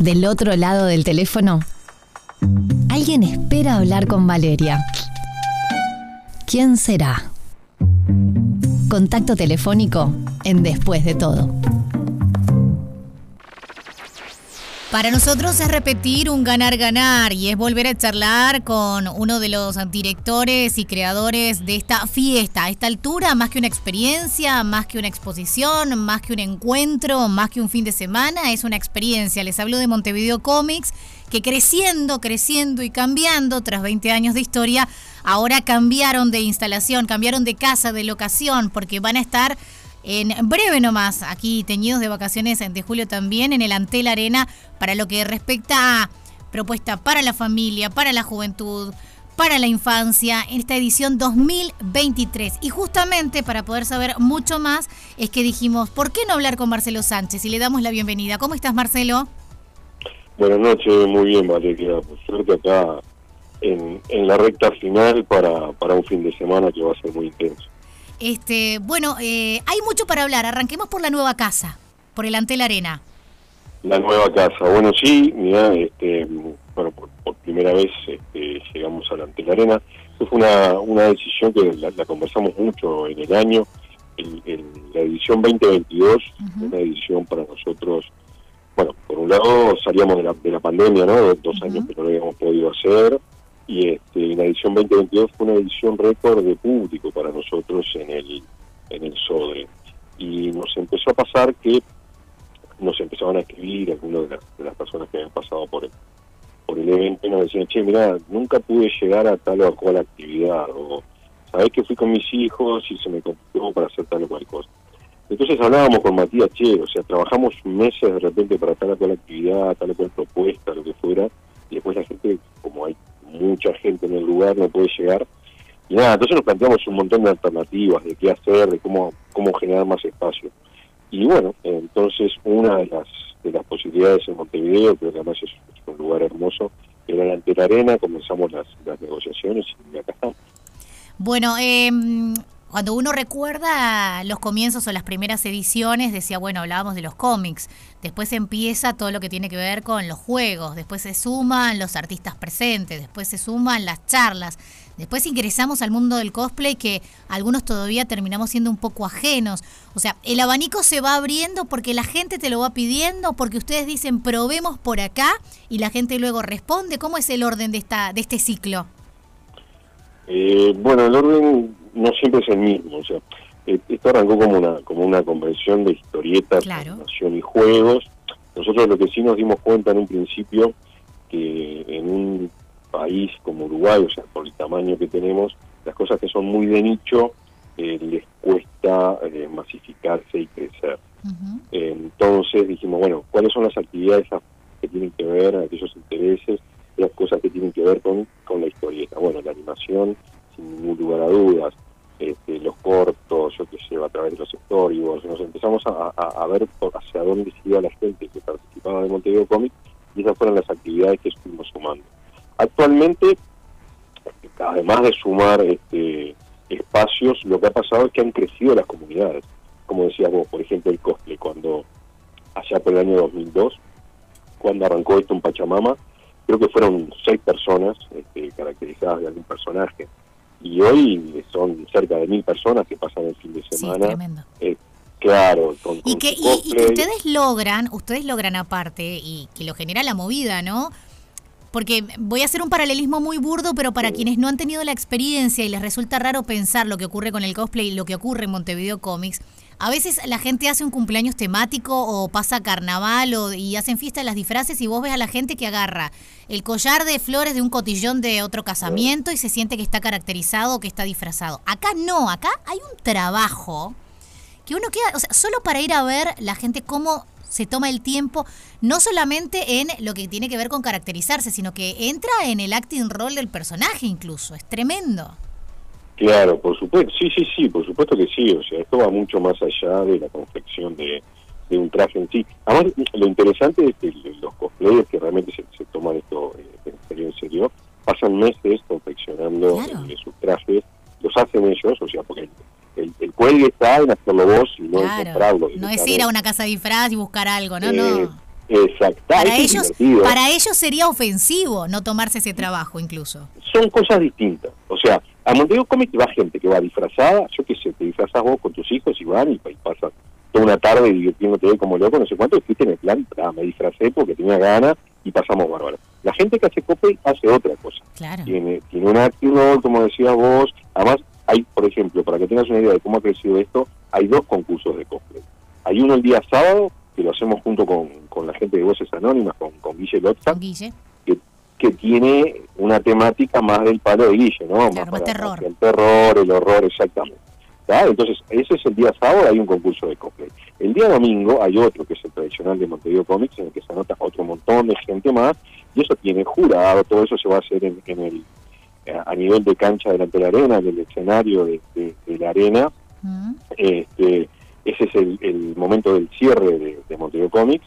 Del otro lado del teléfono, alguien espera hablar con Valeria. ¿Quién será? Contacto telefónico en Después de todo. Para nosotros es repetir un ganar-ganar y es volver a charlar con uno de los directores y creadores de esta fiesta. A esta altura, más que una experiencia, más que una exposición, más que un encuentro, más que un fin de semana, es una experiencia. Les hablo de Montevideo Comics, que creciendo, creciendo y cambiando tras 20 años de historia, ahora cambiaron de instalación, cambiaron de casa, de locación, porque van a estar en breve nomás, aquí teñidos de vacaciones de julio también, en el Antel Arena, para lo que respecta a propuesta para la familia, para la juventud, para la infancia, en esta edición 2023. Y justamente para poder saber mucho más, es que dijimos, ¿por qué no hablar con Marcelo Sánchez? Y le damos la bienvenida. ¿Cómo estás, Marcelo? Buenas noches, muy bien, Valeria. Por suerte acá en, en la recta final para, para un fin de semana que va a ser muy intenso. Este, bueno, eh, hay mucho para hablar. Arranquemos por la nueva casa, por el Antel Arena. La nueva casa. Bueno, sí, mira, este, bueno, por, primera vez este, llegamos al Antel Arena. fue una, una decisión que la, conversamos mucho en el año. la edición 2022, una edición para nosotros, bueno, por un lado salíamos de la, de la pandemia, ¿no? Dos años que no lo habíamos podido hacer y este, la edición 2022 fue una edición récord de público para nosotros en el en el SODRE. Y nos empezó a pasar que nos empezaban a escribir algunas de las, personas que habían pasado por el por el evento y nos decían che mira nunca pude llegar a tal o cual actividad o sabés que fui con mis hijos y se me complicó para hacer tal o cual cosa entonces hablábamos con Matías Che, o sea, trabajamos meses de repente para tal o cual actividad, tal o cual propuesta, lo que fuera, y después la gente, como hay mucha gente en el lugar, no puede llegar. Y nada, entonces nos planteamos un montón de alternativas de qué hacer, de cómo, cómo generar más espacio. Y bueno, entonces una de las, de las posibilidades en Montevideo, que además es, un lugar hermoso, era la Antera Arena, comenzamos las, las negociaciones y acá estamos. Bueno, eh, cuando uno recuerda los comienzos o las primeras ediciones, decía, bueno, hablábamos de los cómics, después empieza todo lo que tiene que ver con los juegos, después se suman los artistas presentes, después se suman las charlas, después ingresamos al mundo del cosplay que algunos todavía terminamos siendo un poco ajenos. O sea, el abanico se va abriendo porque la gente te lo va pidiendo, porque ustedes dicen probemos por acá y la gente luego responde. ¿Cómo es el orden de, esta, de este ciclo? Eh, bueno, el orden no siempre es el mismo. O sea, eh, esto arrancó como una como una convención de historietas, animación y juegos. Nosotros lo que sí nos dimos cuenta en un principio que en un país como Uruguay, o sea, por el tamaño que tenemos, las cosas que son muy de nicho eh, les cuesta eh, masificarse y crecer. entonces dijimos, bueno, ¿cuáles son las actividades que tienen que ver, aquellos intereses, las cosas que tienen que ver con, con la historieta? Bueno, la animación, sin ningún lugar a dudas, este, los cortos, yo que sé, a través de los storyboards, nos empezamos a, ver hacia dónde se iba la gente que participaba de Montevideo Comic y esas fueron las actividades que estuvimos sumando. Actualmente, además de sumar este, espacios, lo que ha pasado es que han crecido las comunidades. Como decías vos, por ejemplo, el cosplay, cuando allá por el año 2002, cuando arrancó esto en Pachamama, creo que fueron seis personas este, caracterizadas de algún personaje y hoy son cerca de mil personas que pasan el fin de semana. tremendo. Eh, claro, con, y, que, y, que ustedes logran, ustedes logran aparte, y que lo genera la movida, ¿no? Porque voy a hacer un paralelismo muy burdo, pero para quienes no han tenido la experiencia y les resulta raro pensar lo que ocurre con el cosplay y lo que ocurre en Montevideo Comics, a veces la gente hace un cumpleaños temático o pasa carnaval o, y hacen fiesta de las disfraces y vos ves a la gente que agarra el collar de flores de un cotillón de otro casamiento y se siente que está caracterizado o que está disfrazado. Acá no, acá hay un trabajo que uno queda, o sea, solo para ir a ver la gente cómo se toma el tiempo, no solamente en lo que tiene que ver con caracterizarse, sino que entra en el acting role del personaje incluso. Es tremendo. Claro, por supuesto, sí, sí, sí, por supuesto que sí, o sea, esto va mucho más allá de la confección de, un traje en sí. Además, lo interesante es que los cosplayers que realmente se, toman esto eh, en serio, pasan meses confeccionando eh, sus trajes, los hacen ellos, o sea, porque el, el, cuelgue está en hacerlo vos y no en comprarlo. No es ir a una casa de disfraz y buscar algo, no, no. Exacto. Para eso es ellos, divertido. para ellos sería ofensivo no tomarse ese trabajo incluso. Son cosas distintas. O sea, a Montevideo Comics va gente que va disfrazada, yo qué sé, te disfrazas vos con tus hijos y van y, y pasas toda una tarde divirtiéndote como loco, no sé cuánto, y fuiste en el plan, ah, me disfracé porque tenía ganas y pasamos bárbaro. La gente que hace cosplay hace otra cosa. Claro. Tiene, tiene un acting role, como decías vos. Además, hay, por ejemplo, para que tengas una idea de cómo ha crecido esto, hay dos concursos de cosplay. Hay uno el día sábado, que lo hacemos junto con, con la gente de Voces Anónimas, con, con Guille Lotza, Con Guille. Que, tiene una temática más del palo de Guille, ¿no? Claro, más para- terror. El terror, el horror, exactamente. Entonces, ese es el día sábado, hay un concurso de cosplay. El día domingo hay otro, que es el tradicional de Montevideo Comics, en el que se anota otro montón de gente más, y eso tiene jurado, todo eso se va a hacer en, en el a nivel de cancha delante de la arena, del escenario de, de- de la arena. Este, ese es el, el momento del cierre de, de Montevideo Comics.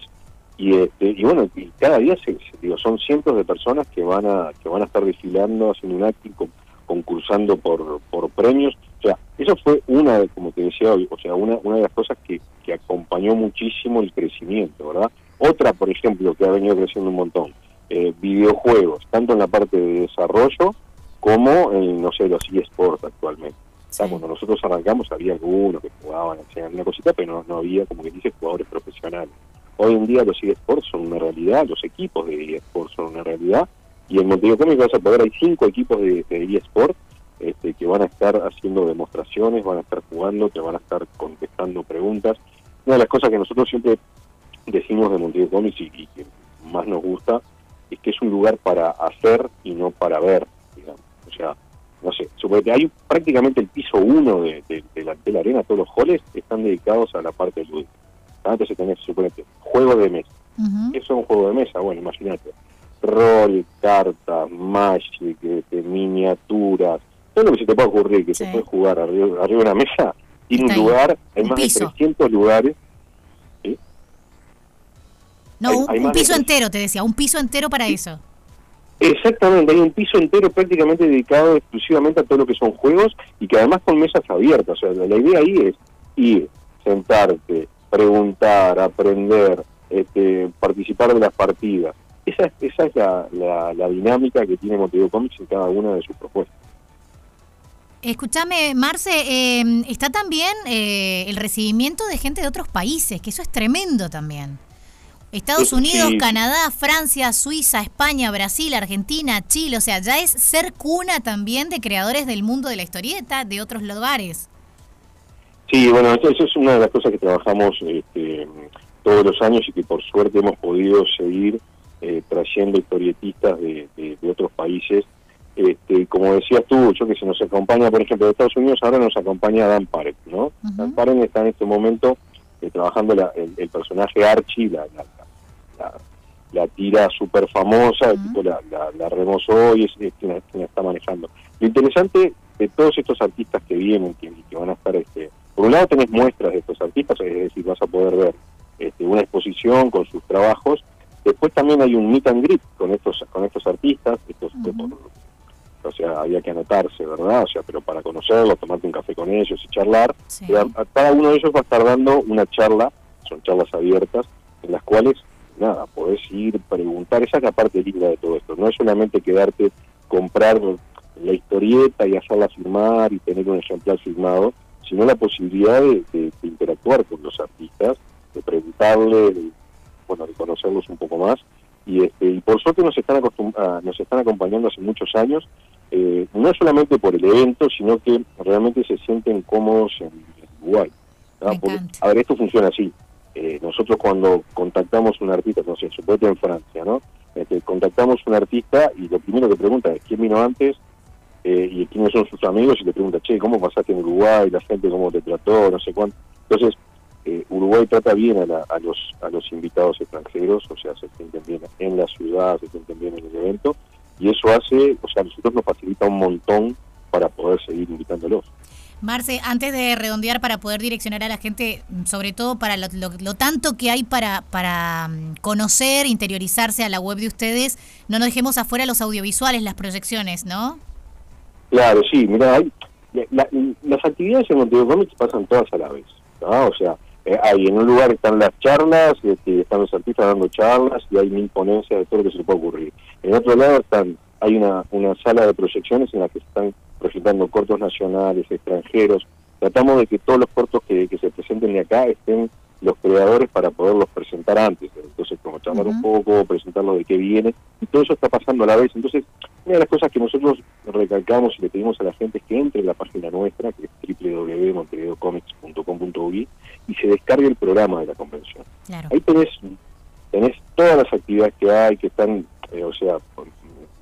Y, este, y bueno, y cada día se, se- digo, son cientos de personas que van a que van a estar desfilando, haciendo un acting, con- concursando por, por premios. O sea, eso fue una, de, como te decía hoy, o sea, una, una de las cosas que, que acompañó muchísimo el crecimiento, ¿verdad? Otra, por ejemplo, que ha venido creciendo un montón, eh, videojuegos, tanto en la parte de desarrollo como en, no sé, los eSports actualmente. O sea, cuando nosotros arrancamos había algunos que jugaban, hacían una cosita, pero no, no había, como que dice, jugadores profesionales. Hoy en día los eSports son una realidad, los equipos de eSports son una realidad, y en Montevideo Comics vas a poder, hay cinco equipos de, de eSports este, que van a estar haciendo demostraciones, van a estar jugando, que van a estar contestando preguntas. Una de las cosas que nosotros siempre decimos de Montevideo Comics y, y que más nos gusta es que es un lugar para hacer y no para ver, digamos. O sea, no sé, hay prácticamente el piso uno de, la, arena, todos los halls están dedicados a la parte lúdica. ¿Tá? Entonces tenés, suponete, juego de mesa. Ujú. ¿Qué son juegos de mesa? Bueno, imagínate. Rol, cartas, magic, este, miniaturas, todo lo que se te pueda ocurrir que Sí. se puede jugar arriba, arriba de una mesa, tiene un lugar, hay Un más piso. de 300 lugares. No, Hay- un, hay un piso entero, te decía, un piso entero para eso. Exactamente, hay un piso entero prácticamente dedicado exclusivamente a todo lo que son juegos y que además con mesas abiertas. O sea, la, la idea ahí es ir, sentarte, preguntar, aprender, este, participar de las partidas. Esa, es- esa es la, la, la dinámica que tiene Montevideo Comics en cada una de sus propuestas. Escúchame, Marce, eh, está también eh, el recibimiento de gente de otros países, que eso es tremendo también. Estados Sí, Unidos. Canadá, Francia, Suiza, España, Brasil, Argentina, Chile, o sea, ya es ser cuna también de creadores del mundo de la historieta de otros lugares. Sí, bueno, eso, es una de las cosas que trabajamos este, todos los años y que por suerte hemos podido seguir eh, trayendo historietistas de, de- de otros países. Este, como decías tú, yo que se nos acompaña, por ejemplo, de Estados Unidos, ahora nos acompaña Dan Parek, ¿no? Dan Parek está en este momento eh, trabajando la- el, el personaje Archie, la, la, la- la tira súper famosa, el tipo la, la, la remozó y es, es quien, la- quien la está manejando. Lo interesante de todos estos artistas que vienen, que, que van a estar, este, por un lado tenés muestras de estos artistas, es decir, vas a poder ver este, una exposición con sus trabajos. Después también hay un meet and greet con estos con estos artistas, estos o sea, había que anotarse, ¿verdad? O sea, pero para conocerlos, tomarte un café con ellos y charlar. Sí. Y a, a cada uno de ellos va a estar dando una charla, son charlas abiertas, en las cuales, nada, podés ir, preguntar, esa es la parte linda de todo esto, no es solamente quedarte, comprar la historieta y hacerla firmar y tener un ejemplar firmado, sino la posibilidad de, de- de interactuar con los artistas, de preguntarles, de, bueno, de conocerlos un poco más. Y, este, y por suerte nos están, acostum- ah, nos están acompañando hace muchos años, eh, no solamente por el evento, sino que realmente se sienten cómodos en, en Uruguay. a ver, esto funciona así. Eh, nosotros cuando contactamos un artista, no sé, suponete en Francia, ¿no? Este, contactamos un artista y lo primero que pregunta es quién vino antes eh, y quiénes son sus amigos y le pregunta, che, ¿cómo pasaste en Uruguay? La gente cómo te trató, no sé cuánto. Entonces, eh, Uruguay trata bien a, la- a los a los invitados extranjeros, o sea, se sienten bien en la ciudad, se sienten bien en el evento, y eso hace, o sea, a nosotros nos facilita un montón para poder seguir invitándolos. Marce, antes de redondear para poder direccionar a la gente, sobre todo para lo, lo- lo tanto que hay para, para mm, conocer, interiorizarse a la web de ustedes, no nos dejemos afuera los audiovisuales, las proyecciones, ¿no? Claro, sí, mira, hay, la- la- las actividades en Montevideo Comics pasan todas a la vez, ¿no? O sea, eh, hay en un lugar están las charlas, este, están los artistas dando charlas y hay mil ponencias de todo lo que se puede ocurrir. En otro lado están hay una, una sala de proyecciones en la que se están presentando cortos nacionales, extranjeros. Tratamos de que todos los cortos que, se presenten de acá estén los creadores para poderlos presentar antes. Entonces, como charlar un poco, presentarlo de qué viene, y todo eso está pasando a la vez. Entonces, una de las cosas que nosotros recalcamos y le pedimos a la gente es que entre en la página nuestra, que es www.montevideocomics.com.uy, y se descargue el programa de la convención. Ahí tenés, tenés todas las actividades que hay, que están, eh, o sea,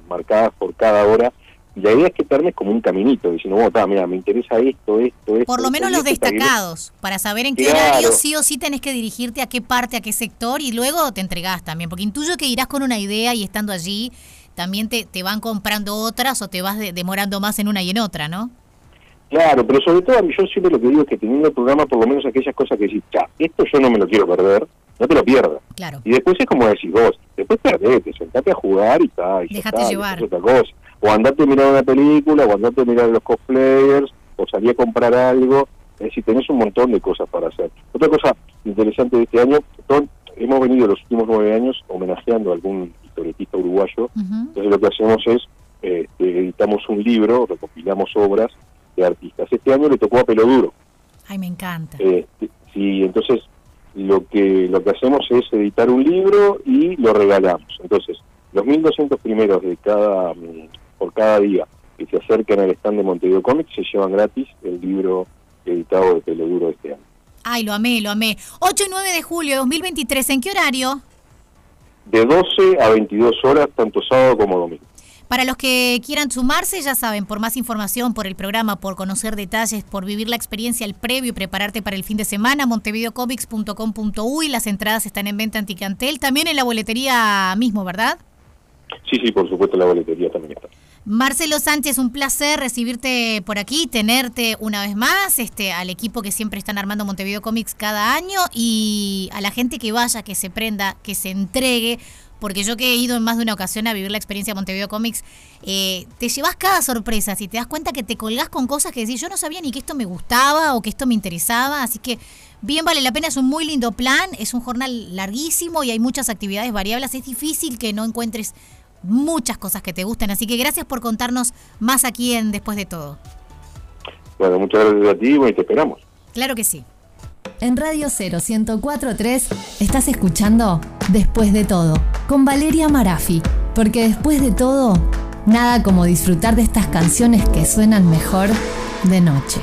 marcadas por cada hora. Y la idea es que te como un caminito, diciendo, bueno, mira, me interesa esto, esto, esto. Por lo menos los destacados, para saber en qué horario sí o sí tenés que dirigirte a qué parte, a qué sector, y luego te entregás también, porque intuyo que irás con una idea y estando allí también te, te van comprando otras o te vas demorando más en una y en otra, ¿no? Claro, pero sobre todo yo siempre lo que digo es que teniendo el programa, por lo menos aquellas cosas que decís, ya, esto yo no me lo quiero perder, no te lo pierdas. Claro. Y después es como decís vos, después perdete, sentate a jugar y tal. Y Déjate llevar. otra cosa. O andate a mirar una película, o andate a mirar los cosplayers, o salí a comprar algo. Es decir, tenés un montón de cosas para hacer. Otra cosa interesante de este año, hemos venido los últimos nueve años homenajeando a algún historietista uruguayo. Entonces lo que hacemos es, este, editamos un libro, recopilamos obras de artistas. Este año le tocó a Pelo Duro. Ay, me encanta. Este, sí, entonces lo que lo que hacemos es editar un libro y lo regalamos. Entonces, los 1.200 primeros de cada mm, por cada día que se acercan al stand de Montevideo Comics se llevan gratis el libro editado de Peloduro de este año. Ay, lo amé, lo amé. 8 y 9 de julio de 2023, ¿en qué horario? De 12 a 22 horas, tanto sábado como domingo. Para los que quieran sumarse, ya saben, por más información, por el programa, por conocer detalles, por vivir la experiencia, el previo y prepararte para el fin de semana, montevideocomics.com.uy, las entradas están en venta anticantel, también en la boletería mismo, ¿verdad? Sí, sí, por supuesto, la boletería también está. Marcelo Sánchez, un placer recibirte por aquí, tenerte una vez más, este, al equipo que siempre están armando Montevideo Comics cada año y a la gente que vaya, que se prenda, que se entregue, porque yo que he ido en más de una ocasión a vivir la experiencia de Montevideo Comics, eh, te llevas cada sorpresa, si te das cuenta que te colgás con cosas que decís, yo no sabía ni que esto me gustaba o que esto me interesaba, así que bien vale la pena, es un muy lindo plan, es un jornal larguísimo y hay muchas actividades variables, es difícil que no encuentres muchas cosas que te gusten, así que gracias por contarnos más aquí en Después de Todo. Bueno, muchas gracias a ti y te esperamos. Claro que sí. En Radio 0 1043 estás escuchando Después de todo con Valeria Marafi, porque después de todo, nada como disfrutar de estas canciones que suenan mejor de noche.